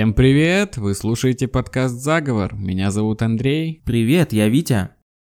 Всем привет! Вы слушаете подкаст «Заговор». Меня зовут Андрей. Привет, я Витя.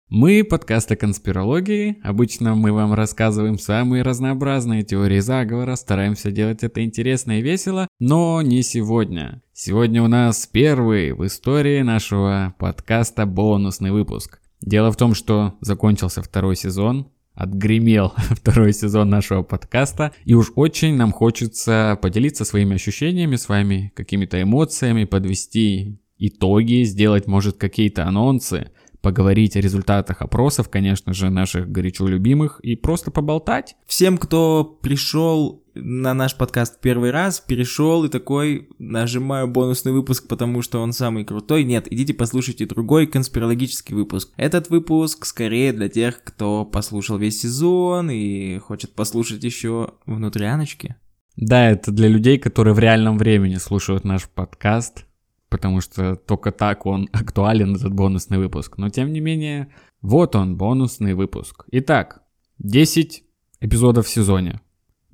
Мы подкаст о конспирологии. Обычно мы вам рассказываем самые разнообразные теории заговора, стараемся делать это интересно и весело, но не сегодня. Сегодня у нас первый в истории нашего подкаста бонусный выпуск. Дело в том, что закончился второй сезон, отгремел второй сезон нашего подкаста. И уж очень нам хочется поделиться своими ощущениями с вами, какими-то эмоциями, подвести итоги, сделать, может, какие-то анонсы поговорить о результатах опросов, конечно же, наших горячо любимых, и просто поболтать. Всем, кто пришел на наш подкаст первый раз, перешел и такой, нажимаю бонусный выпуск, потому что он самый крутой. Нет, идите послушайте другой конспирологический выпуск. Этот выпуск скорее для тех, кто послушал весь сезон и хочет послушать еще внутряночки. Да, это для людей, которые в реальном времени слушают наш подкаст, потому что только так он актуален, этот бонусный выпуск. Но тем не менее, вот он, бонусный выпуск. Итак, 10 эпизодов в сезоне.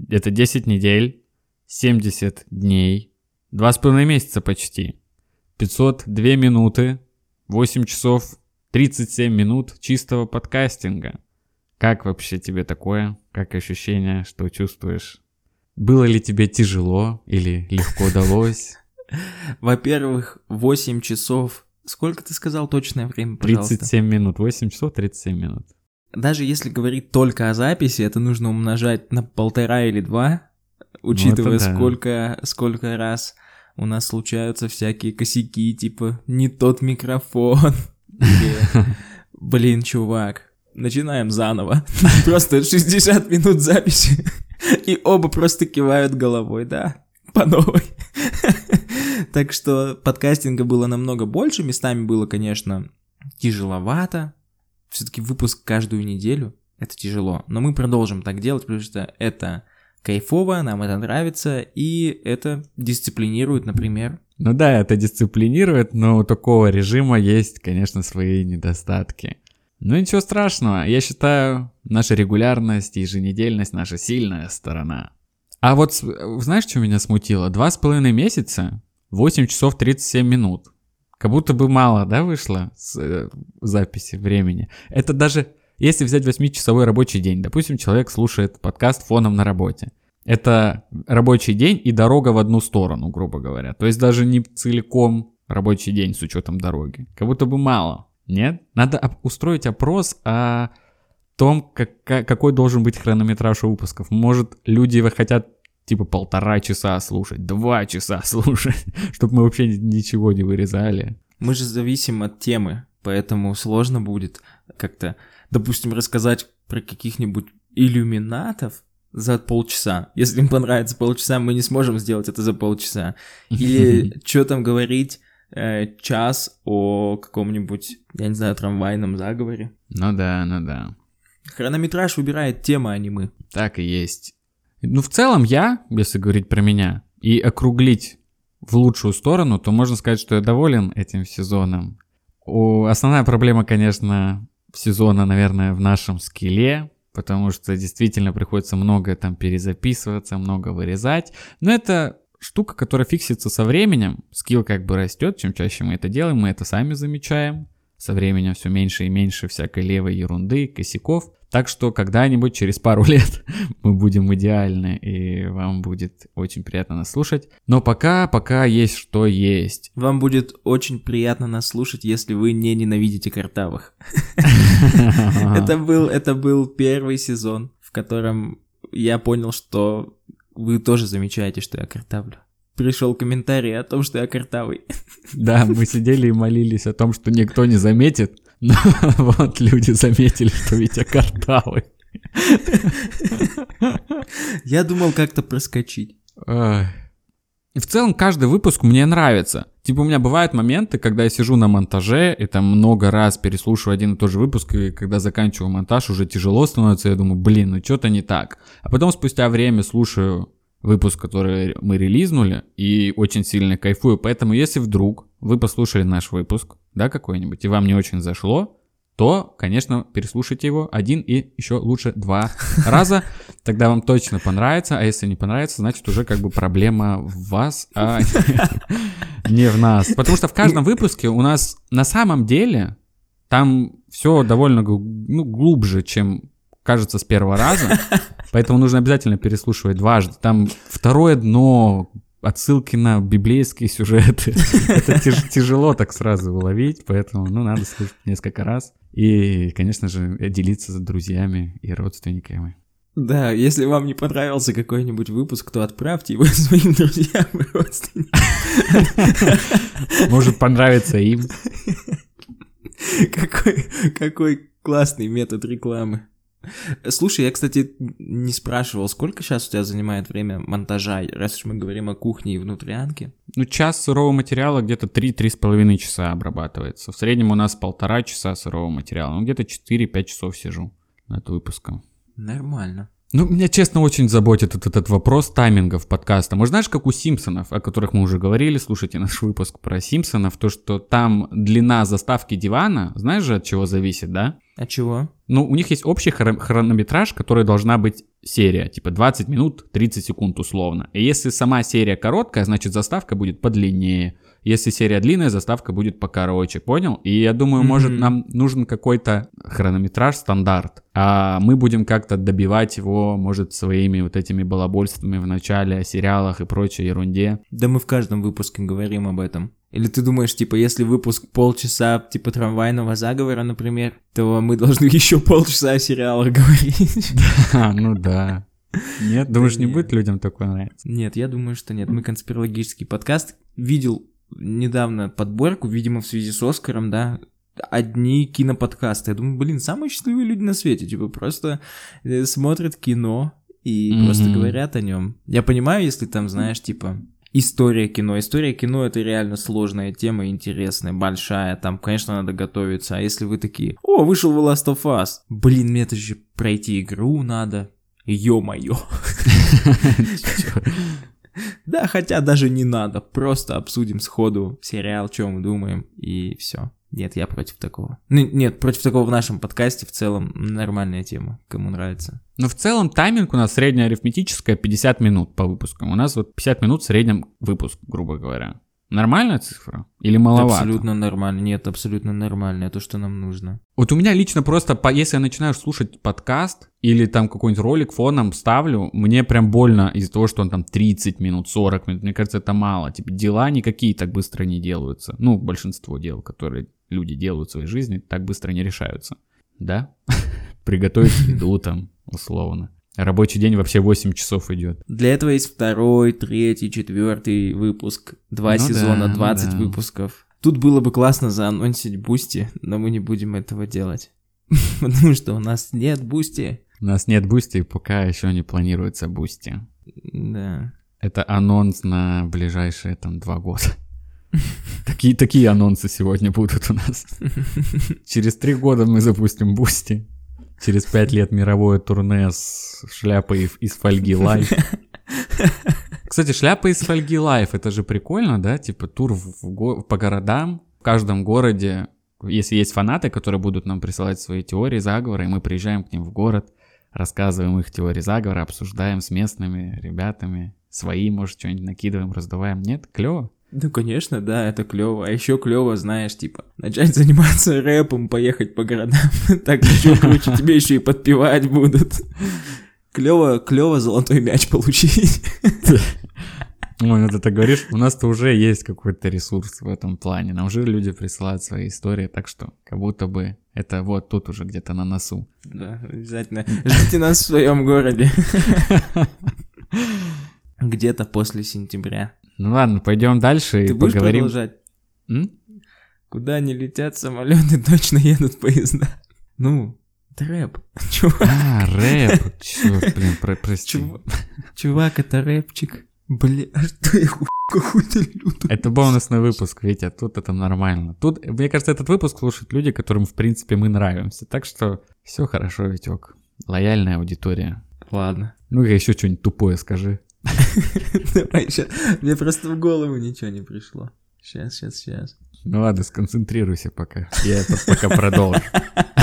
Это 10 недель, 70 дней, 2,5 месяца почти, 502 минуты, 8 часов 37 минут чистого подкастинга. Как вообще тебе такое? Как ощущение, что чувствуешь? Было ли тебе тяжело или легко удалось? Во-первых, 8 часов. Сколько ты сказал точное время, пожалуйста? 37 минут. 8 часов 37 минут. Даже если говорить только о записи, это нужно умножать на полтора или два, учитывая, ну, да. сколько, сколько раз у нас случаются всякие косяки, типа не тот микрофон. Блин, чувак, начинаем заново. Просто 60 минут записи, и оба просто кивают головой, да, по новой. Так что подкастинга было намного больше, местами было, конечно, тяжеловато. Все-таки выпуск каждую неделю, это тяжело. Но мы продолжим так делать, потому что это кайфово, нам это нравится, и это дисциплинирует, например. Ну да, это дисциплинирует, но у такого режима есть, конечно, свои недостатки. Ну ничего страшного, я считаю, наша регулярность и еженедельность наша сильная сторона. А вот знаешь, что меня смутило? Два с половиной месяца 8 часов 37 минут. Как будто бы мало, да, вышло с э, записи времени. Это даже если взять 8-часовой рабочий день. Допустим, человек слушает подкаст фоном на работе. Это рабочий день и дорога в одну сторону, грубо говоря. То есть даже не целиком рабочий день с учетом дороги. Как будто бы мало. Нет? Надо устроить опрос о том, как, какой должен быть хронометраж выпусков. Может, люди хотят типа полтора часа слушать, два часа слушать, чтобы мы вообще ничего не вырезали. Мы же зависим от темы, поэтому сложно будет как-то, допустим, рассказать про каких-нибудь иллюминатов за полчаса. Если им понравится полчаса, мы не сможем сделать это за полчаса. Или что там говорить э, час о каком-нибудь, я не знаю, трамвайном заговоре. Ну да, ну да. Хронометраж выбирает тема, а не мы. Так и есть. Ну, в целом я, если говорить про меня, и округлить в лучшую сторону, то можно сказать, что я доволен этим сезоном. У... Основная проблема, конечно, сезона, наверное, в нашем скилле, потому что действительно приходится много там перезаписываться, много вырезать. Но это штука, которая фиксится со временем. Скилл как бы растет, чем чаще мы это делаем, мы это сами замечаем. Со временем все меньше и меньше всякой левой ерунды, косяков. Так что когда-нибудь через пару лет мы будем идеальны, и вам будет очень приятно нас слушать. Но пока, пока есть что есть. Вам будет очень приятно нас слушать, если вы не ненавидите картавых. Это был, это был первый сезон, в котором я понял, что вы тоже замечаете, что я картавлю пришел комментарий о том, что я картавый. Да, мы сидели и молились о том, что никто не заметит, но вот люди заметили, что Витя картавый. Я думал как-то проскочить. В целом, каждый выпуск мне нравится. Типа, у меня бывают моменты, когда я сижу на монтаже и там много раз переслушиваю один и тот же выпуск, и когда заканчиваю монтаж, уже тяжело становится, я думаю, блин, ну что-то не так. А потом спустя время слушаю выпуск, который мы релизнули, и очень сильно кайфую. Поэтому, если вдруг вы послушали наш выпуск, да, какой-нибудь, и вам не очень зашло, то, конечно, переслушайте его один и еще лучше два раза. тогда вам точно понравится, а если не понравится, значит уже как бы проблема в вас, а не в нас. Потому что в каждом выпуске у нас на самом деле там все довольно ну, глубже, чем кажется с первого раза. Поэтому нужно обязательно переслушивать дважды. Там второе дно, отсылки на библейские сюжеты. Это тяжело так сразу уловить, поэтому, ну, надо слушать несколько раз. И, конечно же, делиться с друзьями и родственниками. Да, если вам не понравился какой-нибудь выпуск, то отправьте его своим друзьям и родственникам. Может понравиться им. Какой, какой классный метод рекламы. Слушай, я, кстати, не спрашивал, сколько сейчас у тебя занимает время монтажа, раз уж мы говорим о кухне и внутрянке? Ну, час сырого материала где-то 3-3,5 часа обрабатывается. В среднем у нас полтора часа сырого материала. Ну, где-то 4-5 часов сижу над выпуском. Нормально. Ну, меня, честно, очень заботит этот, этот вопрос таймингов подкаста. Может, знаешь, как у Симпсонов, о которых мы уже говорили, слушайте наш выпуск про Симпсонов, то, что там длина заставки дивана, знаешь же, от чего зависит, да? От чего? Ну, у них есть общий хронометраж, который должна быть серия, типа 20 минут, 30 секунд условно. И если сама серия короткая, значит заставка будет подлиннее. Если серия длинная, заставка будет покороче, понял? И я думаю, mm-hmm. может, нам нужен какой-то хронометраж, стандарт, а мы будем как-то добивать его, может, своими вот этими балабольствами в начале о сериалах и прочей ерунде. Да мы в каждом выпуске говорим об этом. Или ты думаешь, типа, если выпуск полчаса, типа, трамвайного заговора, например, то мы должны еще полчаса о сериалах говорить? Да, ну да. Нет, думаешь, не будет людям такое нравиться? Нет, я думаю, что нет. Мы конспирологический подкаст. Видел недавно подборку, видимо, в связи с Оскаром, да, одни киноподкасты. Я думаю, блин, самые счастливые люди на свете, типа просто э, смотрят кино и mm-hmm. просто говорят о нем. Я понимаю, если там, знаешь, типа история кино. История кино это реально сложная тема, интересная, большая. Там, конечно, надо готовиться. А если вы такие, о, вышел The Last of Us. Блин, мне это же пройти игру надо. Ё-моё. Да, хотя даже не надо, просто обсудим сходу сериал, чем мы думаем, и все. Нет, я против такого. Ну, нет, против такого в нашем подкасте в целом нормальная тема, кому нравится. Но в целом тайминг у нас средняя арифметическая 50 минут по выпускам. У нас вот 50 минут в среднем выпуск, грубо говоря. Нормальная цифра? Или маловато? Абсолютно нормально. Нет, абсолютно нормально. Это то, что нам нужно. Вот у меня лично просто, если я начинаю слушать подкаст или там какой-нибудь ролик фоном ставлю, мне прям больно из-за того, что он там 30 минут, 40 минут. Мне кажется, это мало. Типа дела никакие так быстро не делаются. Ну, большинство дел, которые люди делают в своей жизни, так быстро не решаются. Да? Приготовить еду там, условно. Рабочий день вообще 8 часов идет. Для этого есть второй, третий, четвертый выпуск, два ну сезона, да, 20 да. выпусков. Тут было бы классно заанонсить Бусти, но мы не будем этого делать. Потому что у нас нет Бусти. У нас нет Бусти, пока еще не планируется Бусти. Да. Это анонс на ближайшие там два года. Такие, такие анонсы сегодня будут у нас. Через три года мы запустим Бусти. Через пять лет мировое турне с шляпой из фольги live. Кстати, шляпа из фольги live, это же прикольно, да? Типа тур в, в, по городам, в каждом городе. Если есть фанаты, которые будут нам присылать свои теории заговора, и мы приезжаем к ним в город, рассказываем их теории заговора, обсуждаем с местными ребятами, свои, может, что-нибудь накидываем, раздуваем. Нет, клево. Ну, конечно, да, это клево. А еще клево, знаешь, типа, начать заниматься рэпом, поехать по городам. так еще круче, тебе еще и подпевать будут. Клево, клево золотой мяч получить. Ой, ну ты так говоришь, у нас-то уже есть какой-то ресурс в этом плане. Нам уже люди присылают свои истории, так что как будто бы это вот тут уже где-то на носу. Да, обязательно. Ждите нас в своем городе. Где-то после сентября. Ну ладно, пойдем дальше Ты и будешь поговорим. продолжать? М? Куда не летят самолеты, точно едут поезда. Ну, это рэп. Чувак. А, рэп. Черт, блин, про прости. Чувак, чувак, это рэпчик. Бля, а что я какую-то лютую... Это бонусный выпуск, Витя, тут это нормально. Тут, мне кажется, этот выпуск слушают люди, которым, в принципе, мы нравимся. Так что все хорошо, Витек. Лояльная аудитория. Ладно. Ну, я еще что-нибудь тупое скажи. Давай сейчас. Мне просто в голову ничего не пришло. Сейчас, сейчас, сейчас. Ну ладно, сконцентрируйся пока. Я это пока продолжу.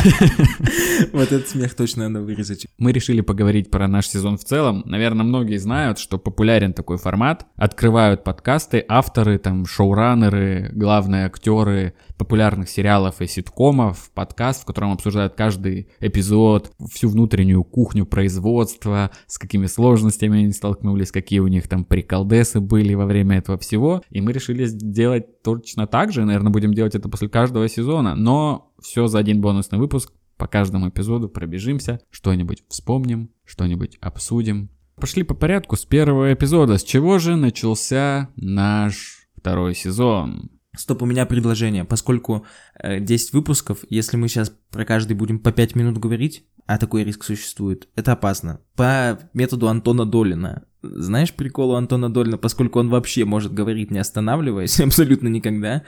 Вот этот смех точно надо вырезать. Мы решили поговорить про наш сезон в целом. Наверное, многие знают, что популярен такой формат. Открывают подкасты авторы, там, шоураннеры, главные актеры популярных сериалов и ситкомов, подкаст, в котором обсуждают каждый эпизод, всю внутреннюю кухню производства, с какими сложностями они столкнулись, какие у них там приколдесы были во время этого всего. И мы решили сделать точно так же, наверное, будем делать это после каждого сезона, но все за один бонусный выпуск. По каждому эпизоду пробежимся, что-нибудь вспомним, что-нибудь обсудим. Пошли по порядку с первого эпизода. С чего же начался наш второй сезон? Стоп, у меня предложение. Поскольку э, 10 выпусков, если мы сейчас про каждый будем по 5 минут говорить, а такой риск существует, это опасно. По методу Антона Долина. Знаешь прикол у Антона Долина, поскольку он вообще может говорить не останавливаясь, абсолютно никогда.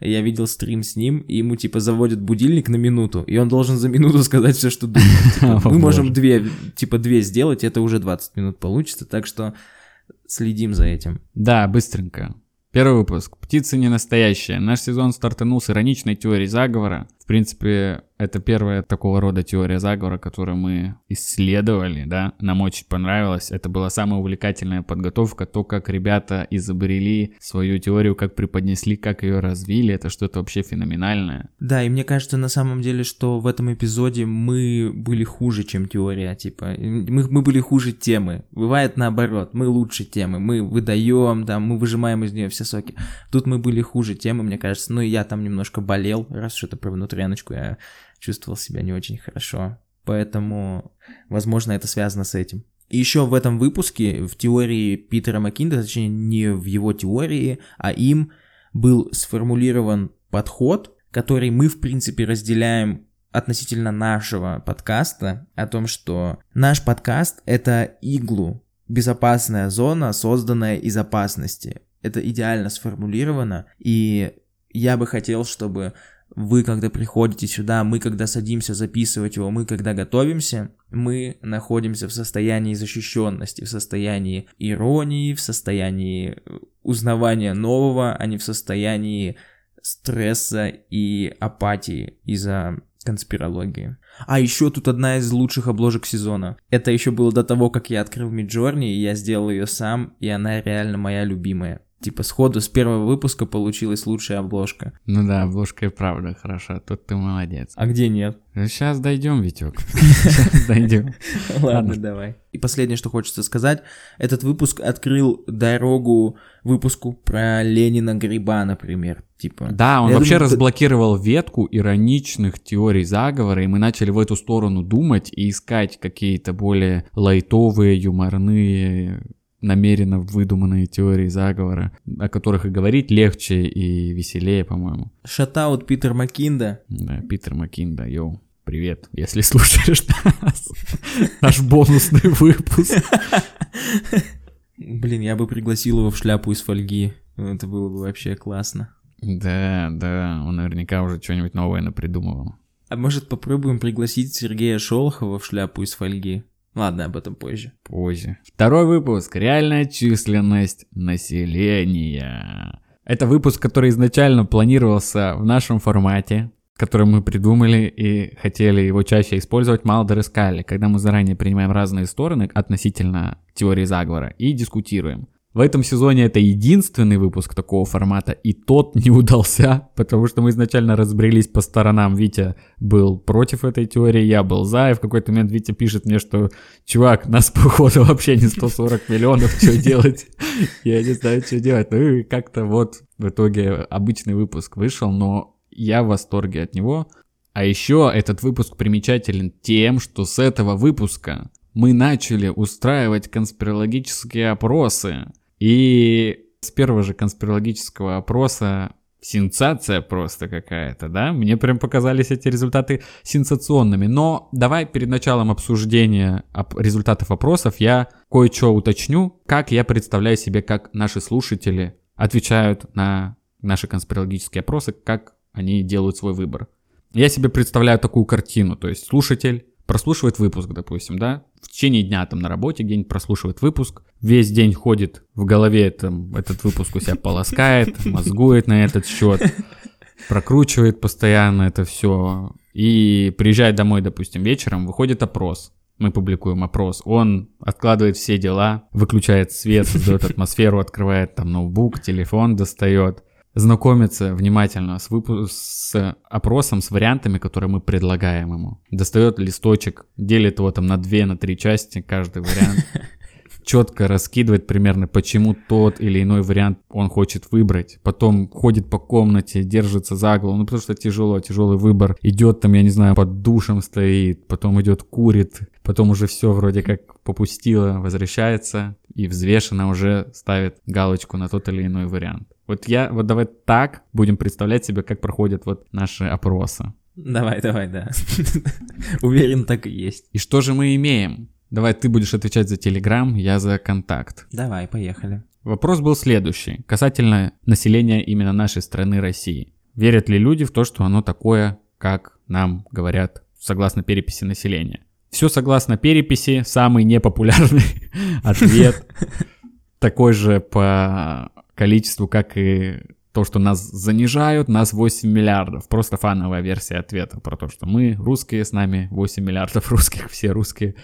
Я видел стрим с ним, и ему типа заводят будильник на минуту, и он должен за минуту сказать все, что думает. Типа, мы можем две, типа две сделать, это уже 20 минут получится, так что следим за этим. Да, быстренько. Первый выпуск. Птицы не настоящие. Наш сезон стартанул с ироничной теорией заговора. Принципе, это первая такого рода теория заговора, которую мы исследовали, да. Нам очень понравилось. Это была самая увлекательная подготовка. То, как ребята изобрели свою теорию, как преподнесли, как ее развили, это что-то вообще феноменальное. Да, и мне кажется на самом деле, что в этом эпизоде мы были хуже, чем теория, типа, мы, мы были хуже темы. Бывает наоборот, мы лучше темы, мы выдаем, да, мы выжимаем из нее все соки. Тут мы были хуже темы, мне кажется. Ну и я там немножко болел, раз что-то про внутряночку я чувствовал себя не очень хорошо. Поэтому, возможно, это связано с этим. И еще в этом выпуске, в теории Питера Маккинда, точнее, не в его теории, а им был сформулирован подход, который мы, в принципе, разделяем относительно нашего подкаста, о том, что наш подкаст — это иглу, безопасная зона, созданная из опасности это идеально сформулировано, и я бы хотел, чтобы вы, когда приходите сюда, мы, когда садимся записывать его, мы, когда готовимся, мы находимся в состоянии защищенности, в состоянии иронии, в состоянии узнавания нового, а не в состоянии стресса и апатии из-за конспирологии. А еще тут одна из лучших обложек сезона. Это еще было до того, как я открыл Миджорни, и я сделал ее сам, и она реально моя любимая. Типа сходу с первого выпуска получилась лучшая обложка. Ну да, обложка и правда хороша, тут ты молодец. А где нет? Сейчас дойдем, Витек. Сейчас дойдем. Ладно, давай. И последнее, что хочется сказать, этот выпуск открыл дорогу выпуску про Ленина Гриба, например. Типа. Да, он вообще разблокировал ветку ироничных теорий заговора, и мы начали в эту сторону думать и искать какие-то более лайтовые, юморные намеренно выдуманные теории заговора, о которых и говорить легче и веселее, по-моему. Шатаут Питер Макинда. Да, Питер Макинда, йоу. Привет, если слушаешь нас. Наш бонусный выпуск. Блин, я бы пригласил его в шляпу из фольги. Это было бы вообще классно. Да, да, он наверняка уже что-нибудь новое напридумывал. А может попробуем пригласить Сергея Шолохова в шляпу из фольги? Ладно, об этом позже. Позже. Второй выпуск. Реальная численность населения. Это выпуск, который изначально планировался в нашем формате, который мы придумали и хотели его чаще использовать, мало дорискали, когда мы заранее принимаем разные стороны относительно теории заговора и дискутируем. В этом сезоне это единственный выпуск такого формата, и тот не удался, потому что мы изначально разбрелись по сторонам. Витя был против этой теории, я был за, и в какой-то момент Витя пишет мне, что «Чувак, нас, походу, вообще не 140 миллионов, что делать?» Я не знаю, что делать. Ну и как-то вот в итоге обычный выпуск вышел, но я в восторге от него. А еще этот выпуск примечателен тем, что с этого выпуска мы начали устраивать конспирологические опросы. И с первого же конспирологического опроса сенсация просто какая-то, да? Мне прям показались эти результаты сенсационными. Но давай перед началом обсуждения результатов опросов я кое-что уточню, как я представляю себе, как наши слушатели отвечают на наши конспирологические опросы, как они делают свой выбор. Я себе представляю такую картину, то есть слушатель прослушивает выпуск, допустим, да, в течение дня там на работе где-нибудь прослушивает выпуск, весь день ходит в голове там, этот выпуск у себя полоскает, мозгует на этот счет. прокручивает постоянно это все. И приезжает домой, допустим, вечером, выходит опрос. Мы публикуем опрос. Он откладывает все дела, выключает свет, создает атмосферу, открывает там ноутбук, телефон достает знакомится внимательно с, выпу- с опросом, с вариантами, которые мы предлагаем ему. Достает листочек, делит его там на две, на три части, каждый вариант. четко раскидывает примерно, почему тот или иной вариант он хочет выбрать. Потом ходит по комнате, держится за голову, ну потому что тяжело, тяжелый выбор. Идет там, я не знаю, под душем стоит, потом идет курит, потом уже все вроде как попустило, возвращается и взвешенно уже ставит галочку на тот или иной вариант. Вот я, вот давай так будем представлять себе, как проходят вот наши опросы. Давай, давай, да. Уверен, так и есть. И что же мы имеем? Давай ты будешь отвечать за Телеграм, я за контакт. Давай, поехали. Вопрос был следующий, касательно населения именно нашей страны России. Верят ли люди в то, что оно такое, как нам говорят, согласно переписи населения? Все согласно переписи, самый непопулярный ответ, такой же по количеству, как и то, что нас занижают, нас 8 миллиардов. Просто фановая версия ответа про то, что мы русские, с нами 8 миллиардов русских, все русские,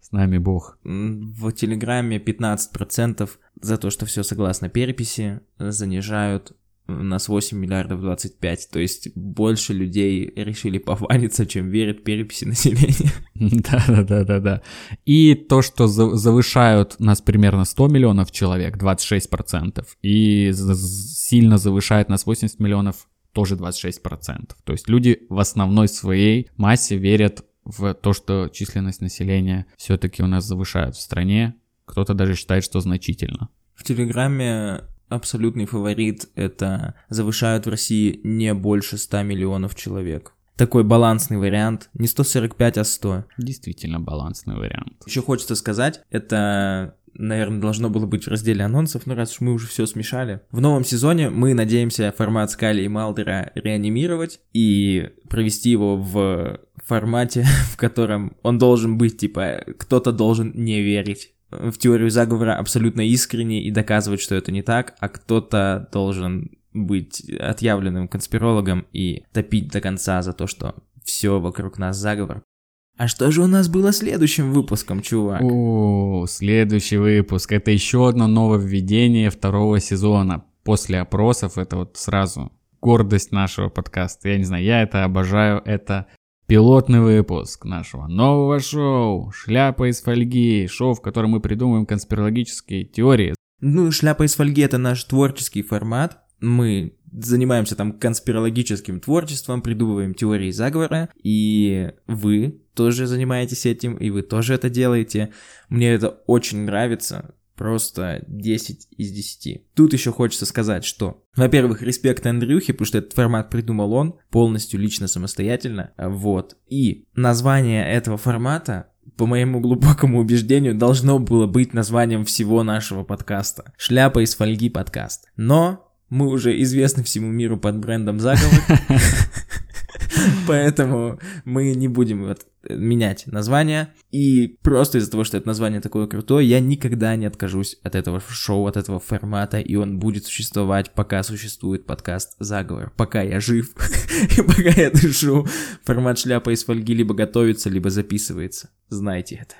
с нами Бог. В Телеграме 15% за то, что все согласно переписи, занижают нас 8 миллиардов 25. То есть больше людей решили повалиться, чем верят переписи населения. Да-да-да-да-да. И то, что завышают нас примерно 100 миллионов человек, 26%, и сильно завышает нас 80 миллионов, тоже 26%. То есть люди в основной своей массе верят в то, что численность населения все-таки у нас завышают в стране. Кто-то даже считает, что значительно. В Телеграме абсолютный фаворит — это завышают в России не больше 100 миллионов человек. Такой балансный вариант, не 145, а 100. Действительно балансный вариант. Еще хочется сказать, это наверное, должно было быть в разделе анонсов, но раз уж мы уже все смешали. В новом сезоне мы надеемся формат Скали и Малдера реанимировать и провести его в формате, в котором он должен быть, типа, кто-то должен не верить в теорию заговора абсолютно искренне и доказывать, что это не так, а кто-то должен быть отъявленным конспирологом и топить до конца за то, что все вокруг нас заговор. А что же у нас было следующим выпуском, чувак? О, следующий выпуск. Это еще одно нововведение второго сезона. После опросов это вот сразу гордость нашего подкаста. Я не знаю, я это обожаю. Это Пилотный выпуск нашего нового шоу «Шляпа из фольги», шоу, в котором мы придумываем конспирологические теории. Ну, «Шляпа из фольги» — это наш творческий формат. Мы занимаемся там конспирологическим творчеством, придумываем теории заговора, и вы тоже занимаетесь этим, и вы тоже это делаете. Мне это очень нравится просто 10 из 10. Тут еще хочется сказать, что, во-первых, респект Андрюхе, потому что этот формат придумал он полностью лично самостоятельно, вот. И название этого формата по моему глубокому убеждению, должно было быть названием всего нашего подкаста. Шляпа из фольги подкаст. Но мы уже известны всему миру под брендом Заговор. Поэтому мы не будем менять название. И просто из-за того, что это название такое крутое, я никогда не откажусь от этого шоу, от этого формата, и он будет существовать, пока существует подкаст «Заговор», пока я жив, и пока я дышу. Формат шляпа из фольги либо готовится, либо записывается. Знайте это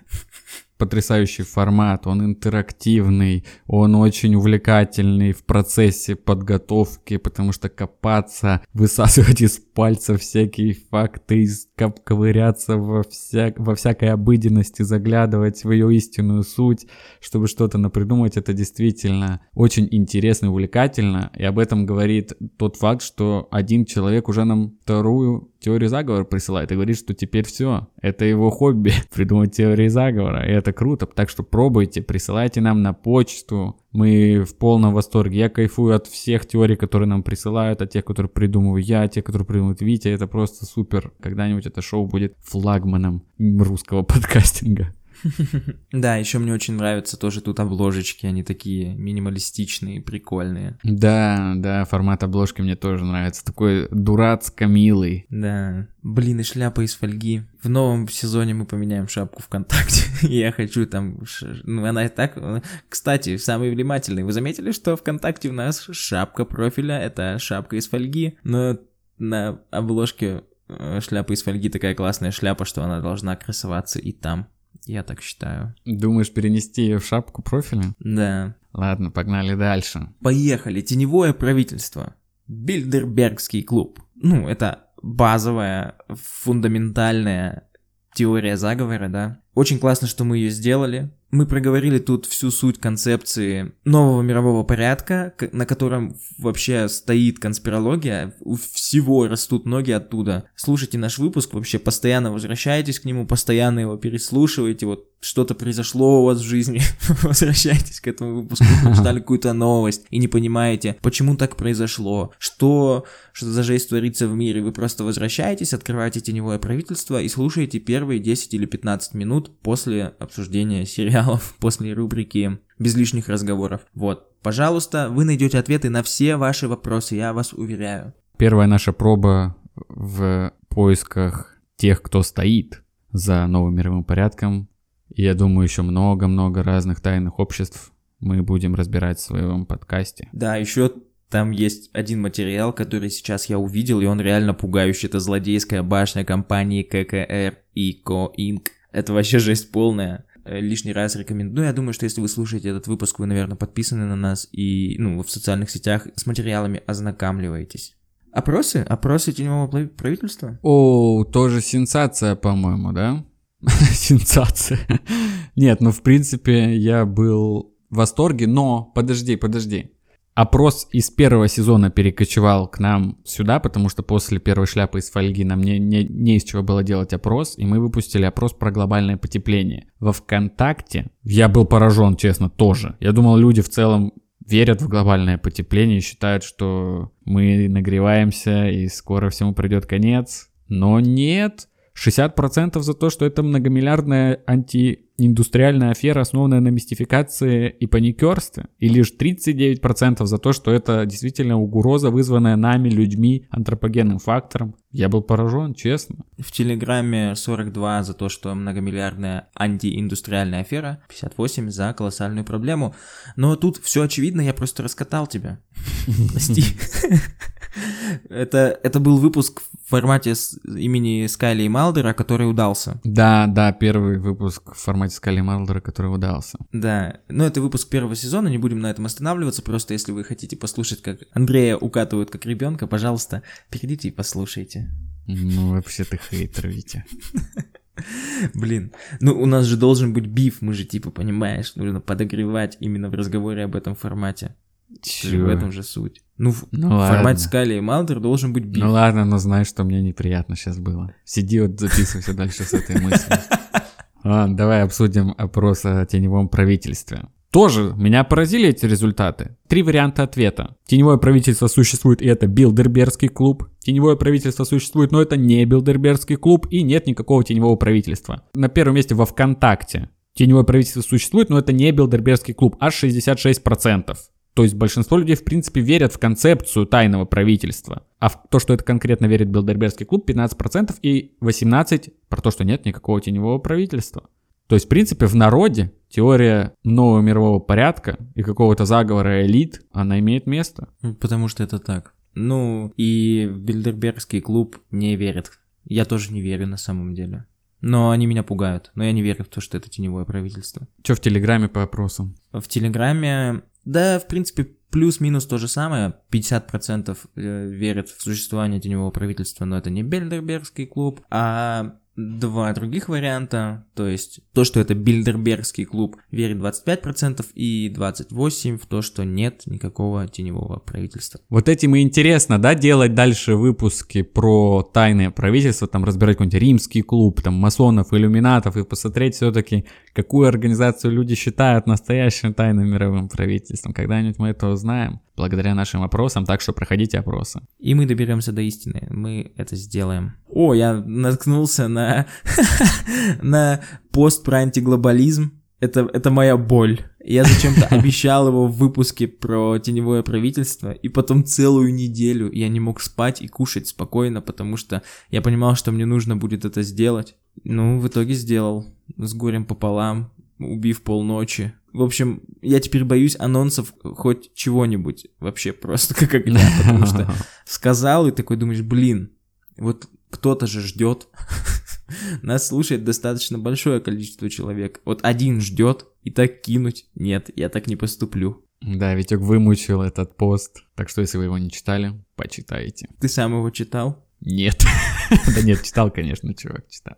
потрясающий формат, он интерактивный, он очень увлекательный в процессе подготовки, потому что копаться, высасывать из пальца всякие факты, ковыряться во, вся, во всякой обыденности, заглядывать в ее истинную суть, чтобы что-то напридумать, это действительно очень интересно и увлекательно, и об этом говорит тот факт, что один человек уже нам вторую теорию заговора присылает и говорит, что теперь все, это его хобби, придумать теории заговора, и это круто, так что пробуйте, присылайте нам на почту, мы в полном восторге, я кайфую от всех теорий, которые нам присылают, от тех, которые придумываю я, от тех, которые придумывает Витя, это просто супер, когда-нибудь это шоу будет флагманом русского подкастинга. Да, еще мне очень нравятся тоже тут обложечки, они такие минималистичные, прикольные. Да, да, формат обложки мне тоже нравится, такой дурацко милый. Да, блин, и шляпа из фольги. В новом сезоне мы поменяем шапку ВКонтакте. Я хочу там... Ну, она и так... Кстати, самый внимательный. Вы заметили, что ВКонтакте у нас шапка профиля — это шапка из фольги? Но на обложке э, шляпы из фольги такая классная шляпа, что она должна красоваться и там. Я так считаю. Думаешь перенести ее в шапку профиля? Да. Ладно, погнали дальше. Поехали. Теневое правительство. Бильдербергский клуб. Ну, это базовая, фундаментальная теория заговора, да. Очень классно, что мы ее сделали. Мы проговорили тут всю суть концепции нового мирового порядка, на котором вообще стоит конспирология. У всего растут ноги оттуда. Слушайте наш выпуск, вообще постоянно возвращайтесь к нему, постоянно его переслушивайте. Вот что-то произошло у вас в жизни, возвращайтесь к этому выпуску, прочитали какую-то новость и не понимаете, почему так произошло, что, что за жесть творится в мире. Вы просто возвращаетесь, открываете теневое правительство и слушаете первые 10 или 15 минут после обсуждения сериалов, после рубрики без лишних разговоров. Вот, пожалуйста, вы найдете ответы на все ваши вопросы, я вас уверяю. Первая наша проба в поисках тех, кто стоит за новым мировым порядком, и я думаю, еще много-много разных тайных обществ мы будем разбирать в своем подкасте. Да, еще там есть один материал, который сейчас я увидел, и он реально пугающий. Это злодейская башня компании ККР и Ко Инк. Это вообще жесть полная. Э, лишний раз рекомендую. Ну, я думаю, что если вы слушаете этот выпуск, вы, наверное, подписаны на нас и, ну, в социальных сетях с материалами ознакомливаетесь. Опросы? Опросы теневого правительства? О, тоже сенсация, по-моему, да? Сенсация. Нет, ну в принципе я был в восторге, но подожди, подожди. Опрос из первого сезона перекочевал к нам сюда, потому что после первой шляпы из фольги нам не, не, не из чего было делать опрос, и мы выпустили опрос про глобальное потепление. Во ВКонтакте я был поражен, честно, тоже. Я думал, люди в целом верят в глобальное потепление и считают, что мы нагреваемся и скоро всему придет конец. Но нет, 60% за то, что это многомиллиардная антииндустриальная афера, основанная на мистификации и паникерстве. И лишь 39% за то, что это действительно угроза, вызванная нами, людьми, антропогенным фактором. Я был поражен, честно. В Телеграме 42 за то, что многомиллиардная антииндустриальная афера, 58 за колоссальную проблему. Но тут все очевидно, я просто раскатал тебя. Прости. Это, это был выпуск в формате имени Скайли и Малдера, который удался. Да, да, первый выпуск в формате Скайли и Малдера, который удался. Да, но это выпуск первого сезона, не будем на этом останавливаться, просто если вы хотите послушать, как Андрея укатывают как ребенка, пожалуйста, перейдите и послушайте. Ну, вообще ты хейтер, Витя. Блин, ну у нас же должен быть биф, мы же типа, понимаешь, нужно подогревать именно в разговоре об этом формате. Чё? В этом же суть. Ну, ну в ладно. формате Скали и Малдер должен быть биф. Ну ладно, но знаешь, что мне неприятно сейчас было. Сиди вот записывайся дальше с этой мыслью. Ладно, давай обсудим опрос о теневом правительстве. Тоже меня поразили эти результаты. Три варианта ответа. Теневое правительство существует, и это Билдербергский клуб. Теневое правительство существует, но это не Билдербергский клуб, и нет никакого теневого правительства. На первом месте во ВКонтакте. Теневое правительство существует, но это не Билдербергский клуб, аж 66%. То есть большинство людей, в принципе, верят в концепцию тайного правительства. А в то, что это конкретно верит Билдербергский клуб, 15% и 18% про то, что нет никакого теневого правительства. То есть, в принципе, в народе теория нового мирового порядка и какого-то заговора элит, она имеет место. Потому что это так. Ну, и Билдербергский клуб не верит. Я тоже не верю на самом деле. Но они меня пугают. Но я не верю в то, что это теневое правительство. Что в Телеграме по опросам? В Телеграме да, в принципе, плюс-минус то же самое. 50% э, верят в существование теневого правительства, но это не Бельдербергский клуб, а два других варианта, то есть то, что это Бильдербергский клуб, верит 25% и 28% в то, что нет никакого теневого правительства. Вот этим и интересно, да, делать дальше выпуски про тайное правительство, там разбирать какой-нибудь римский клуб, там масонов, иллюминатов и посмотреть все-таки, какую организацию люди считают настоящим тайным мировым правительством. Когда-нибудь мы это узнаем благодаря нашим опросам, так что проходите опросы. И мы доберемся до истины, мы это сделаем. О, я наткнулся на, на пост про антиглобализм. Это, это моя боль. Я зачем-то обещал его в выпуске про теневое правительство, и потом целую неделю я не мог спать и кушать спокойно, потому что я понимал, что мне нужно будет это сделать. Ну, в итоге сделал. С горем пополам, убив полночи. В общем, я теперь боюсь анонсов хоть чего-нибудь вообще просто как огня, потому что сказал и такой думаешь, блин, вот кто-то же ждет. Нас слушает достаточно большое количество человек. Вот один ждет и так кинуть. Нет, я так не поступлю. Да, Витек вымучил этот пост, так что если вы его не читали, почитайте. Ты сам его читал? Нет. Да нет, читал, конечно, чувак, читал.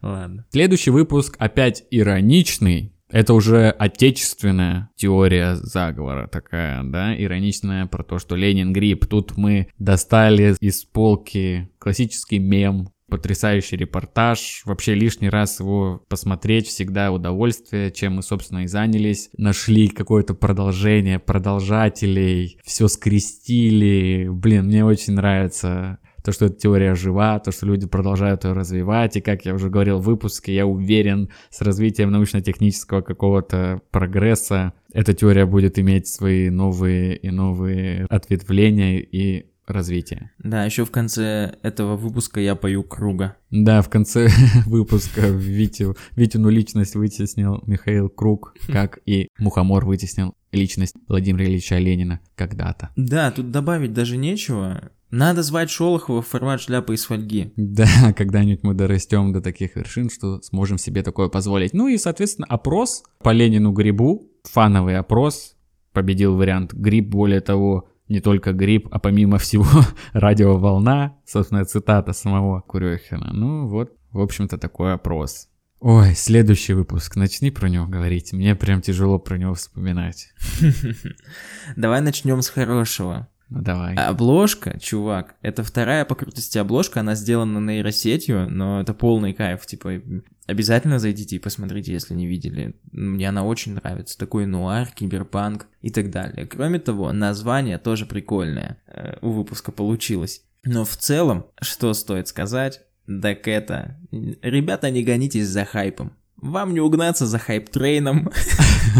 Ладно. Следующий выпуск опять ироничный. Это уже отечественная теория заговора такая, да, ироничная про то, что Ленин грипп. Тут мы достали из полки классический мем, потрясающий репортаж. Вообще лишний раз его посмотреть всегда удовольствие, чем мы, собственно, и занялись. Нашли какое-то продолжение, продолжателей, все скрестили. Блин, мне очень нравится то, что эта теория жива, то, что люди продолжают ее развивать, и, как я уже говорил в выпуске, я уверен, с развитием научно-технического какого-то прогресса эта теория будет иметь свои новые и новые ответвления и развитие. Да, еще в конце этого выпуска я пою круга. Да, в конце выпуска Витю, Витину личность вытеснил Михаил Круг, как и Мухомор вытеснил личность Владимира Ильича Ленина когда-то. Да, тут добавить даже нечего. Надо звать Шолохова в формат шляпы из фольги. Да, когда-нибудь мы дорастем до таких вершин, что сможем себе такое позволить. Ну и, соответственно, опрос по Ленину Грибу, фановый опрос, победил вариант Гриб, более того, не только гриб, а помимо всего радиоволна, собственно, цитата самого Курехина. Ну вот, в общем-то, такой опрос. Ой, следующий выпуск, начни про него говорить. Мне прям тяжело про него вспоминать. Давай начнем с хорошего. Ну давай. Обложка, чувак, это вторая по крутости обложка, она сделана нейросетью, но это полный кайф, типа, обязательно зайдите и посмотрите, если не видели. Мне она очень нравится, такой нуар, киберпанк и так далее. Кроме того, название тоже прикольное э, у выпуска получилось. Но в целом, что стоит сказать, так это, ребята, не гонитесь за хайпом. Вам не угнаться за hype train ом.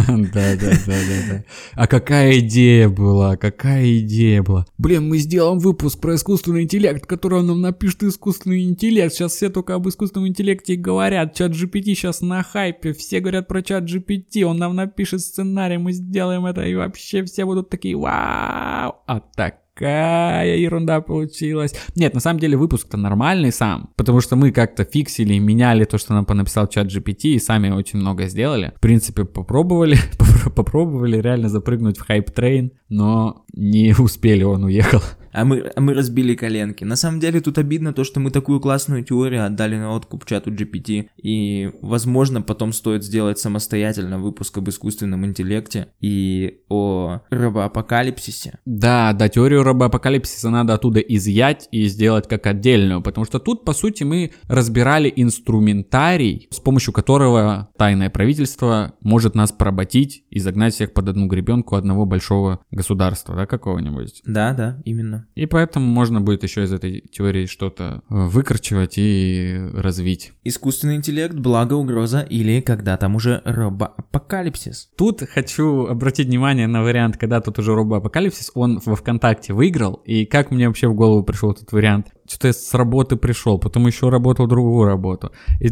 Да, да, да, да, да. А какая идея была? Какая идея была? Блин, мы сделаем выпуск про искусственный интеллект, который нам напишет искусственный интеллект. Сейчас все только об искусственном интеллекте говорят. ChatGPT сейчас на хайпе. Все говорят про ChatGPT. Он нам напишет сценарий, мы сделаем это. И вообще все будут такие вау. А так какая ерунда получилась. Нет, на самом деле выпуск-то нормальный сам, потому что мы как-то фиксили и меняли то, что нам понаписал ChatGPT, и сами очень много сделали. В принципе, попробовали, попробовали реально запрыгнуть в хайп-трейн, но не успели, он уехал а мы, а мы разбили коленки. На самом деле тут обидно то, что мы такую классную теорию отдали на откуп чату GPT, и, возможно, потом стоит сделать самостоятельно выпуск об искусственном интеллекте и о робоапокалипсисе. Да, да, теорию робоапокалипсиса надо оттуда изъять и сделать как отдельную, потому что тут, по сути, мы разбирали инструментарий, с помощью которого тайное правительство может нас поработить и загнать всех под одну гребенку одного большого государства, да, какого-нибудь. Да, да, именно. И поэтому можно будет еще из этой теории что-то э, выкручивать и развить. Искусственный интеллект, благо, угроза или когда там уже робоапокалипсис. Тут хочу обратить внимание на вариант, когда тут уже робоапокалипсис, он во ВКонтакте выиграл, и как мне вообще в голову пришел этот вариант? Что-то я с работы пришел, потом еще работал другую работу. И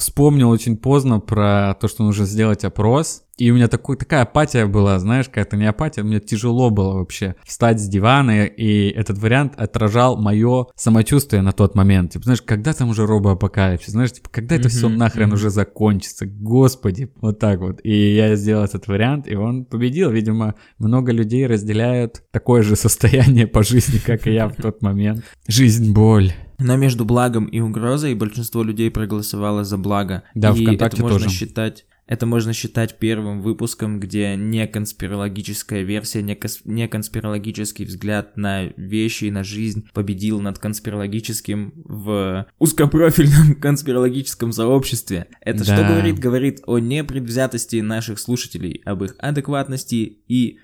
вспомнил очень поздно про то, что нужно сделать опрос. И у меня такой, такая апатия была, знаешь, какая-то не апатия, мне тяжело было вообще встать с дивана, и этот вариант отражал мое самочувствие на тот момент. Типа, знаешь, когда там уже робоапокалипсис, знаешь, типа, когда это все нахрен уже закончится, господи, вот так вот. И я сделал этот вариант, и он победил. Видимо, много людей разделяют такое же состояние по жизни, как и я в тот момент. Жизнь, боль. Но между благом и угрозой большинство людей проголосовало за благо. Да, и ВКонтакте это можно тоже. считать это можно считать первым выпуском, где не конспирологическая версия, не, кос- не конспирологический взгляд на вещи и на жизнь победил над конспирологическим в узкопрофильном конспирологическом сообществе. Это что Да. говорит? Говорит о непредвзятости наших слушателей, об их адекватности и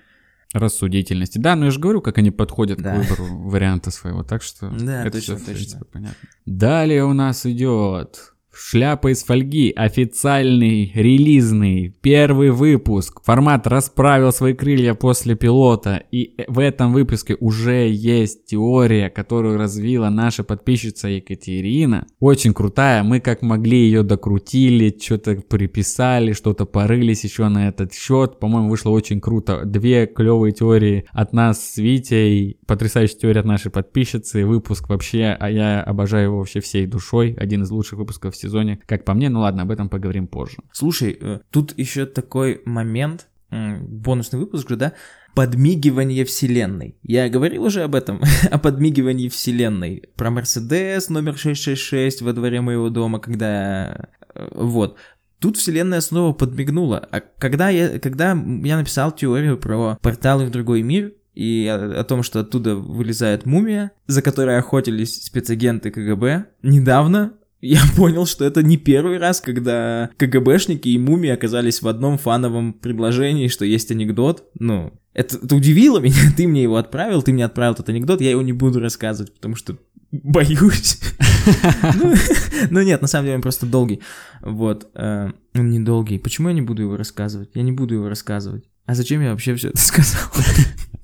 Рассудительности. Да, но я же говорю, как они подходят Да. к выбору варианта своего, так что Да, это точно, всё, в принципе, точно. понятно. Далее у нас идет Шляпа из фольги, официальный, релизный, первый выпуск. Формат расправил свои крылья после пилота. И в этом выпуске уже есть теория, которую развила наша подписчица Екатерина. Очень крутая, мы как могли ее докрутили, что-то приписали, что-то порылись еще на этот счет. По-моему, вышло очень круто. Две клевые теории от нас с Витей, потрясающая теория от нашей подписчицы. Выпуск вообще, а я обожаю его вообще всей душой. Один из лучших выпусков в сезоне, как по мне. Ну ладно, об этом поговорим позже. Слушай, э, тут еще такой момент, бонусный выпуск же, да? Подмигивание вселенной. Я говорил уже об этом, о подмигивании вселенной. Про Мерседес номер 666 во дворе моего дома, когда... Э, вот. Тут вселенная снова подмигнула. А когда я, когда я написал теорию про порталы в другой мир, и о, о том, что оттуда вылезает мумия, за которой охотились спецагенты КГБ, недавно я понял, что это не первый раз, когда КГБшники и мумии оказались в одном фановом предложении, что есть анекдот. Ну, это, это удивило меня, ты мне его отправил, ты мне отправил этот анекдот, я его не буду рассказывать, потому что боюсь. Ну, ну нет, на самом деле он просто долгий. Вот. Э, он не долгий. Почему я не буду его рассказывать? Я не буду его рассказывать. А зачем я вообще все это сказал?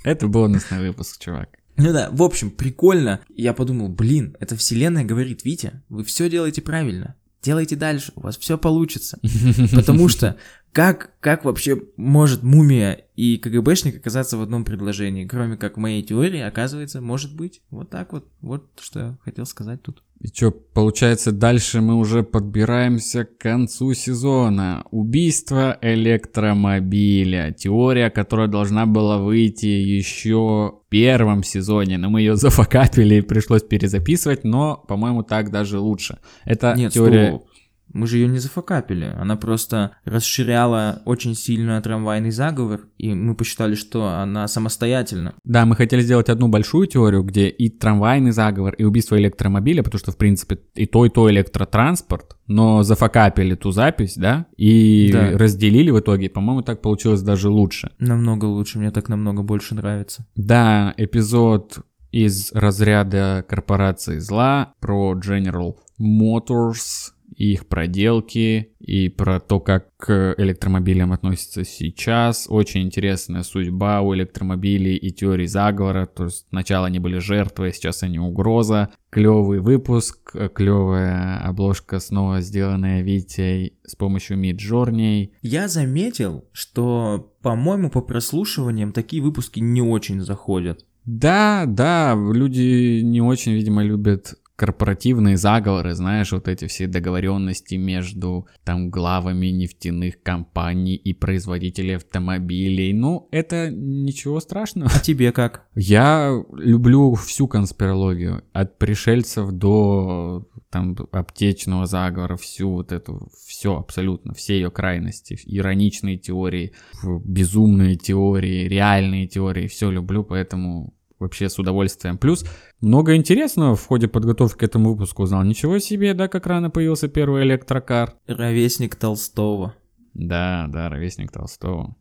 Это бонусный выпуск, чувак. Ну да, в общем, прикольно. Я подумал, блин, эта вселенная говорит, Витя, вы все делаете правильно. Делайте дальше, у вас все получится. Потому что как, как вообще может мумия и КГБшник оказаться в одном предложении? Кроме как моей теории, оказывается, может быть. Вот так вот. Вот что я хотел сказать тут. И что, получается, дальше мы уже подбираемся к концу сезона. Убийство электромобиля. Теория, которая должна была выйти еще в первом сезоне, но мы ее зафакапили и пришлось перезаписывать, но, по-моему, так даже лучше. Это Нет, теория... стоп. Мы же ее не зафакапили. Она просто расширяла очень сильно трамвайный заговор, и мы посчитали, что она самостоятельна. Да, мы хотели сделать одну большую теорию, где и трамвайный заговор, и убийство электромобиля, потому что, в принципе, и то, и то электротранспорт, но зафакапили ту запись, да, и Да. разделили в итоге. По-моему, так получилось даже лучше. Намного лучше, мне так намного больше нравится. Да, эпизод из разряда корпорации зла про General Motors и их проделки, и про то, как к электромобилям относятся сейчас. Очень интересная судьба у электромобилей и теории заговора. То есть сначала они были жертвой, сейчас они угроза. Клевый выпуск, клевая обложка, снова сделанная Витей с помощью Midjourney. Я заметил, что, по-моему, по прослушиваниям такие выпуски не очень заходят. Да, да, люди не очень, видимо, любят корпоративные заговоры, знаешь, вот эти все договоренности между там главами нефтяных компаний и производителей автомобилей. Ну, это ничего страшного. А тебе как? Я люблю всю конспирологию, от пришельцев до там аптечного заговора, всю вот эту, все абсолютно, все ее крайности, ироничные теории, безумные теории, реальные теории, все люблю, поэтому вообще с удовольствием. Плюс много интересного в ходе подготовки к этому выпуску узнал. Ничего себе, да, как рано появился первый электрокар. Ровесник Толстого. Да, да, ровесник Толстого.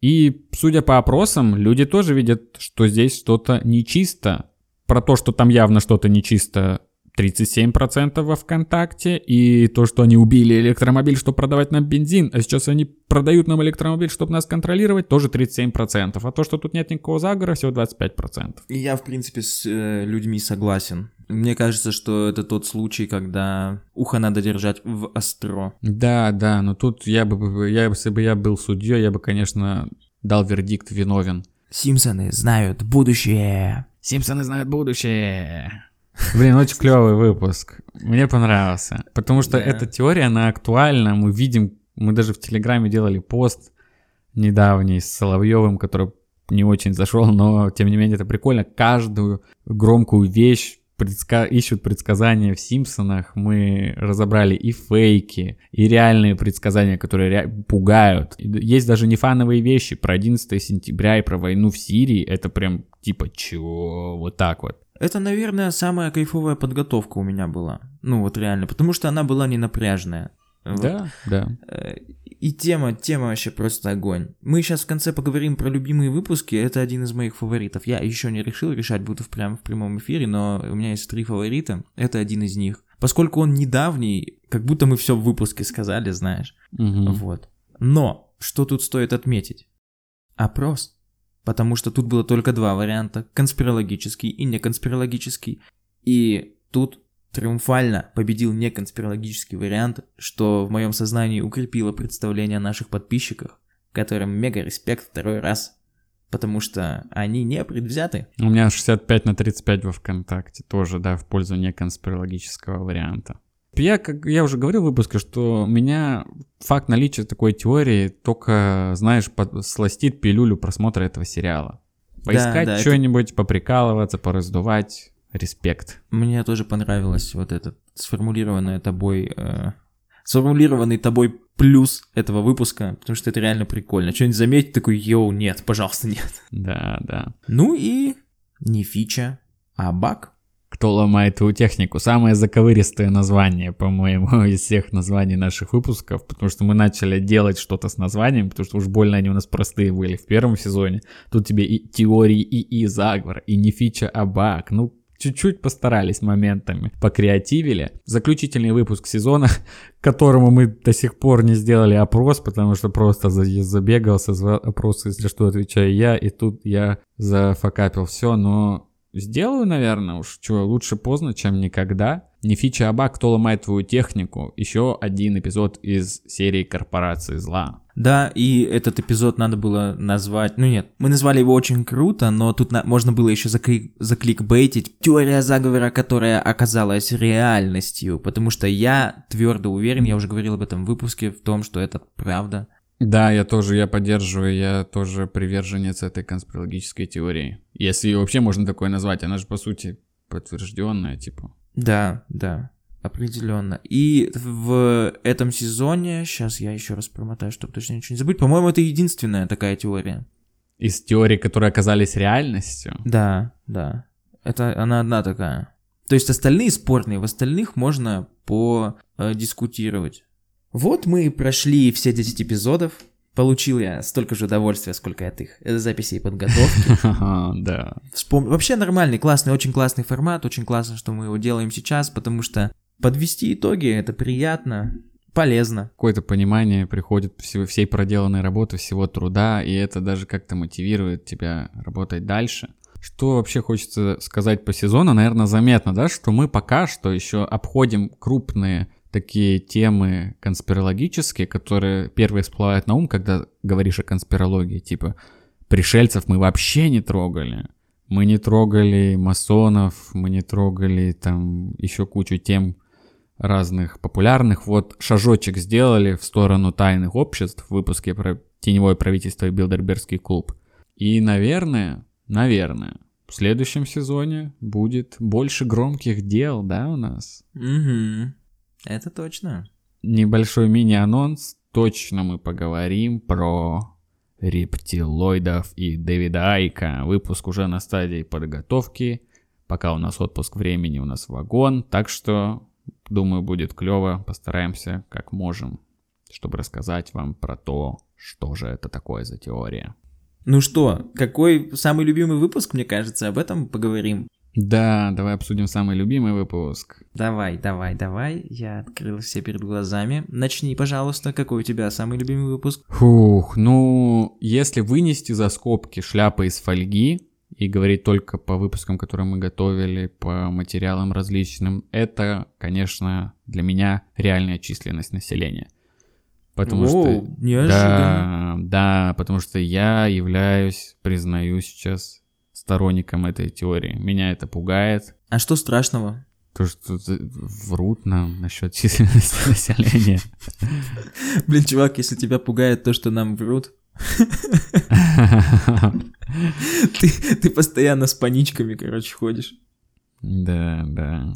И, судя по опросам, люди тоже видят, что здесь что-то нечисто. Про то, что там явно что-то нечисто, 37% во ВКонтакте, и то, что они убили электромобиль, чтобы продавать нам бензин, а сейчас они продают нам электромобиль, чтобы нас контролировать, тоже 37%, а то, что тут нет никакого заговора, всего 25%. И я, в принципе, с э, людьми согласен. Мне кажется, что это тот случай, когда ухо надо держать в остро. Да, да, но тут я бы, я, если бы я был судьей, я бы, конечно, дал вердикт виновен. Симпсоны знают будущее. Симпсоны знают будущее. Блин, очень клевый выпуск. Мне понравился. Потому что Да. эта теория, она актуальна. Мы видим, мы даже в Телеграме делали пост недавний с Соловьевым, который не очень зашел, но тем не менее это прикольно. Каждую громкую вещь предска- ищут предсказания в Симпсонах. Мы разобрали и фейки, и реальные предсказания, которые ре- пугают. Есть даже не фановые вещи про 11 сентября и про войну в Сирии. Это прям типа чего? Вот так вот. Это, наверное, самая кайфовая подготовка у меня была. Ну вот реально, потому что она была не напряжная. Вот. Да, да. Э, И тема, тема вообще просто огонь. Мы сейчас в конце поговорим про любимые выпуски. Это один из моих фаворитов. Я еще не решил решать, буду в прям в прямом эфире, но у меня есть три фаворита. Это один из них. поскольку он недавний, как будто мы все в выпуске сказали, знаешь. Мгм. Вот. Но, что тут стоит отметить? Опрос. Потому что тут было только два варианта, конспирологический и неконспирологический. И тут триумфально победил неконспирологический вариант, что в моем сознании укрепило представление о наших подписчиках, которым мега респект второй раз. Потому что они не предвзяты. У меня 65 на 35 во ВКонтакте, тоже, да, в пользу неконспирологического варианта. Я, как я уже говорил в выпуске, что меня факт наличия такой теории только, знаешь, сластит пилюлю просмотра этого сериала. Поискать да, это- что-нибудь, поприкалываться, пораздувать. Респект. Мне тоже понравилось вот этот сформулированное тобой... э, сформулированный тобой плюс этого выпуска, потому что это реально прикольно. Что-нибудь заметить, такой, йоу, нет, пожалуйста, нет. Да, да. Ну и не фича, а баг. Кто ломает твою технику? Самое заковыристое название, по-моему, из всех названий наших выпусков, потому что мы начали делать что-то с названием, потому что уж больно они у нас простые были в первом сезоне. Тут тебе и теории, и, и заговор, и не фича, а баг. Ну, чуть-чуть постарались моментами, покреативили. Заключительный выпуск сезона, которому мы до сих пор не сделали опрос, потому что просто за- забегался, за опрос, если что, отвечаю я, и тут я зафакапил все, но сделаю, наверное, уж что, лучше поздно, чем никогда. Не фича, а баг, кто ломает твою технику. Еще один эпизод из серии Корпорации Зла. Да, и этот эпизод надо было назвать... Ну нет, мы назвали его очень круто, но тут на- можно было еще закли- закликбейтить теория заговора, которая оказалась реальностью, потому что я твердо уверен, я уже говорил об этом в выпуске, в том, что это правда. Да, я тоже, я поддерживаю, я тоже приверженец этой конспирологической теории. Если ее вообще можно такое назвать, она же по сути подтвержденная, типа. Да, да, определенно. И в этом сезоне, сейчас я еще раз промотаю, чтобы точно ничего не забыть, по-моему, это единственная такая теория. Из теорий, которые оказались реальностью. Да, да. Это она одна такая. То есть остальные спорные, в остальных можно подискутировать. Вот мы и прошли все 10 эпизодов. Получил я столько же удовольствия, сколько от их записей и подготовки. Да. Вообще нормальный, классный, очень классный формат, очень классно, что мы его делаем сейчас, потому что подвести итоги это приятно, полезно. Какое-то понимание приходит всего- всей проделанной работы, всего труда, и это даже как-то мотивирует тебя работать дальше. Что вообще хочется сказать по сезону? Наверное, заметно, да, что мы пока что еще обходим крупные такие темы конспирологические, которые первые всплывают на ум, когда говоришь о конспирологии, типа пришельцев мы вообще не трогали. Мы не трогали масонов, мы не трогали там еще кучу тем разных популярных. Вот шажочек сделали в сторону тайных обществ в выпуске про теневое правительство и Билдербергский клуб. И, наверное, наверное, в следующем сезоне будет больше громких дел, да, у нас? Угу. Это точно. Небольшой мини-анонс. Точно мы поговорим про рептилоидов и Дэвида Айка. Выпуск уже на стадии подготовки. Пока у нас отпуск времени, у нас вагон. Так что, думаю, будет клево. Постараемся как можем, чтобы рассказать вам про то, что же это такое за теория. Ну что, какой самый любимый выпуск, мне кажется, об этом поговорим. Да, давай обсудим самый любимый выпуск. Давай, давай, давай. Я открыл все перед глазами. Начни, пожалуйста, какой у тебя самый любимый выпуск? Фух, ну, если вынести за скобки шляпы из фольги и говорить только по выпускам, которые мы готовили, по материалам различным, это, конечно, для меня реальная численность населения. Потому что... Воу, неожиданно. Да, да, потому что я являюсь, признаю сейчас, сторонником этой теории. Меня это пугает. А что страшного? То, что врут нам насчет численности населения. Блин, чувак, если тебя пугает то, что нам врут, ты, ты постоянно с паничками, короче, ходишь. Да, да.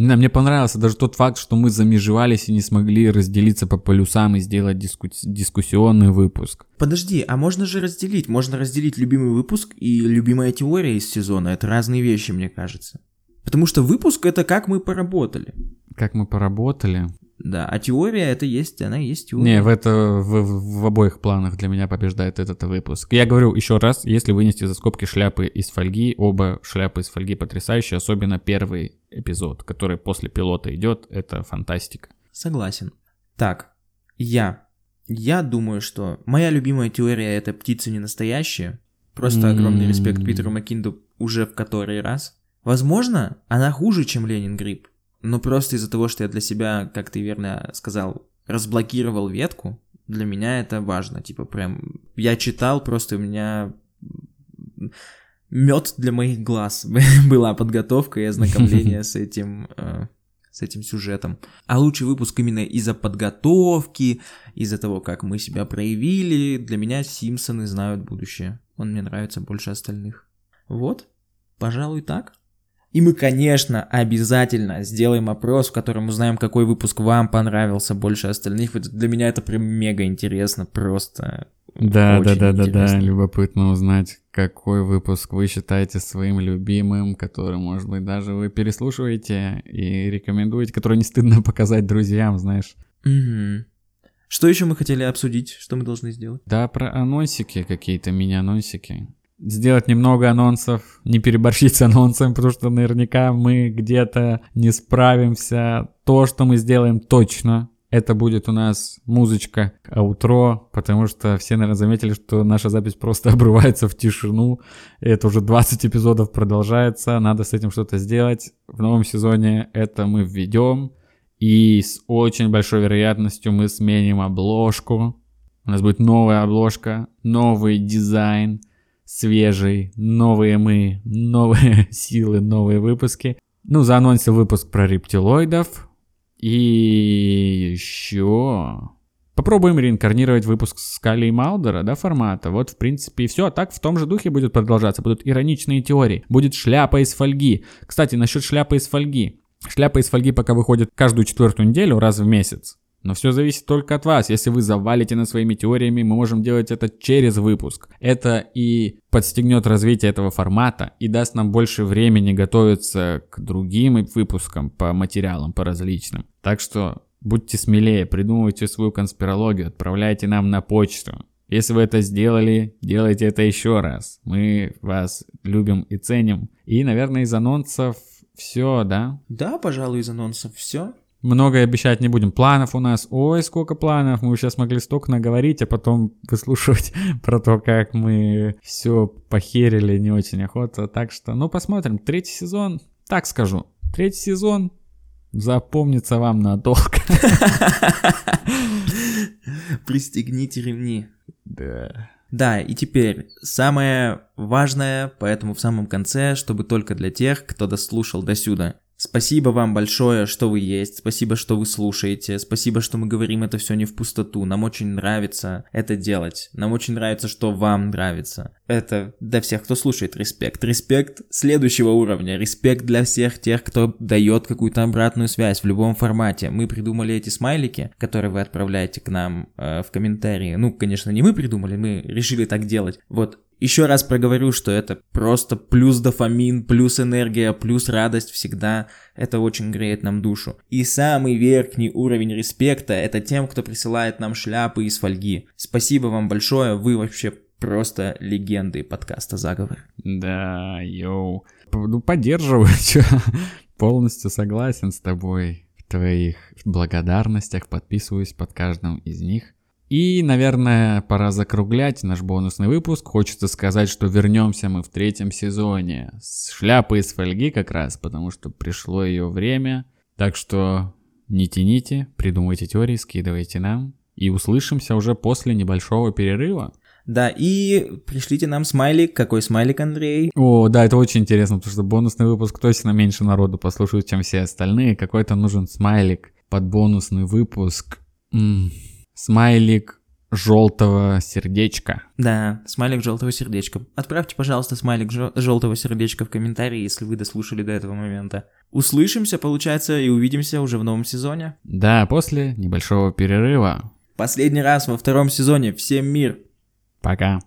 Не знаю, мне понравился даже тот факт, что мы замежевались и не смогли разделиться по полюсам и сделать диску- дискуссионный выпуск. Подожди, а можно же разделить? Можно разделить любимый выпуск и любимая теория из сезона. Это разные вещи, мне кажется. Потому что выпуск это как мы поработали. Как мы поработали. Да, а теория это есть, она есть теория. Не, в это в, в- в обоих планах для меня побеждает этот выпуск. Я говорю еще раз, если вынести за скобки шляпы из фольги, оба шляпы из фольги потрясающие, особенно первый эпизод, который после пилота идет, это фантастика. Согласен. Так, я. Я думаю, что моя любимая теория это птицы не настоящие. Просто огромный респект Питеру Маккинду уже в который раз. Возможно, она хуже, чем Ленин Грипп. Но просто из-за того, что я для себя, как ты верно сказал, разблокировал ветку, для меня это важно. Типа прям, я читал, просто у меня мед для моих глаз была подготовка и ознакомление с этим э, с этим сюжетом. А лучший выпуск именно из-за подготовки, из-за того, как мы себя проявили. Для меня Симпсоны знают будущее. Он мне нравится больше остальных. Вот, пожалуй, так. И мы, конечно, обязательно сделаем опрос, в котором узнаем, какой выпуск вам понравился больше остальных. Вот для меня это прям мега интересно, просто. Да, да, да, да, да, любопытно узнать, какой выпуск вы считаете своим любимым, который, может быть, даже вы переслушиваете и рекомендуете, который не стыдно показать друзьям, знаешь. Угу. Что еще мы хотели обсудить? Что мы должны сделать? Да, про анонсики какие-то, мини-анонсики сделать немного анонсов, не переборщить с анонсами, потому что наверняка мы где-то не справимся. То, что мы сделаем точно, это будет у нас музычка аутро, потому что все, наверное, заметили, что наша запись просто обрывается в тишину. Это уже 20 эпизодов продолжается, надо с этим что-то сделать. В новом сезоне это мы введем. И с очень большой вероятностью мы сменим обложку. У нас будет новая обложка, новый дизайн – свежий, новые мы, новые силы, новые выпуски. Ну, заанонсил выпуск про рептилоидов. И еще попробуем реинкарнировать выпуск Скали и Малдера, да, формата. Вот, в принципе, и все. А так в том же духе будет продолжаться. Будут ироничные теории. Будет шляпа из фольги. Кстати, насчет шляпы из фольги. Шляпа из фольги пока выходит каждую четвертую неделю, раз в месяц. Но все зависит только от вас. Если вы завалите над своими теориями, мы можем делать это через выпуск. Это и подстегнет развитие этого формата и даст нам больше времени готовиться к другим выпускам по материалам, по различным. Так что будьте смелее, придумывайте свою конспирологию, отправляйте нам на почту. Если вы это сделали, делайте это еще раз. Мы вас любим и ценим. И, наверное, из анонсов все, да? Да, пожалуй, из анонсов все. Многое обещать не будем. Планов у нас, ой, сколько планов, мы сейчас могли столько наговорить, а потом выслушивать про то, как мы все похерили, не очень охота. Так что, ну, посмотрим. Третий сезон, так скажу, третий сезон запомнится вам надолго. Пристегните ремни. Да. Да, и теперь самое важное, поэтому в самом конце, чтобы только для тех, кто дослушал до сюда. Спасибо вам большое, что вы есть, спасибо, что вы слушаете, спасибо, что мы говорим это все не в пустоту. Нам очень нравится это делать. Нам очень нравится, что вам нравится. Это для всех, кто слушает, респект. Респект следующего уровня. Респект для всех тех, кто дает какую-то обратную связь в любом формате. Мы придумали эти смайлики, которые вы отправляете к нам э, в комментарии. Ну, конечно, не мы придумали, мы решили так делать. Вот еще раз проговорю, что это просто плюс дофамин, плюс энергия, плюс радость всегда. Это очень греет нам душу. И самый верхний уровень респекта это тем, кто присылает нам шляпы из фольги. Спасибо вам большое, вы вообще просто легенды подкаста «Заговор». Да, йоу. Ну, поддерживаю. Полностью согласен с тобой в твоих благодарностях, подписываюсь под каждым из них. И, наверное, пора закруглять наш бонусный выпуск. Хочется сказать, что вернемся мы в третьем сезоне с шляпой из фольги как раз, потому что пришло ее время. Так что не тяните, придумывайте теории, скидывайте нам. И услышимся уже после небольшого перерыва. Да, и пришлите нам смайлик. Какой смайлик, Андрей? О, да, это очень интересно, потому что бонусный выпуск точно меньше народу послушают, чем все остальные. Какой-то нужен смайлик под бонусный выпуск. М-м смайлик желтого сердечка. Да, смайлик желтого сердечка. Отправьте, пожалуйста, смайлик желтого сердечка в комментарии, если вы дослушали до этого момента. Услышимся, получается, и увидимся уже в новом сезоне. Да, после небольшого перерыва. Последний раз во втором сезоне. Всем мир. Пока.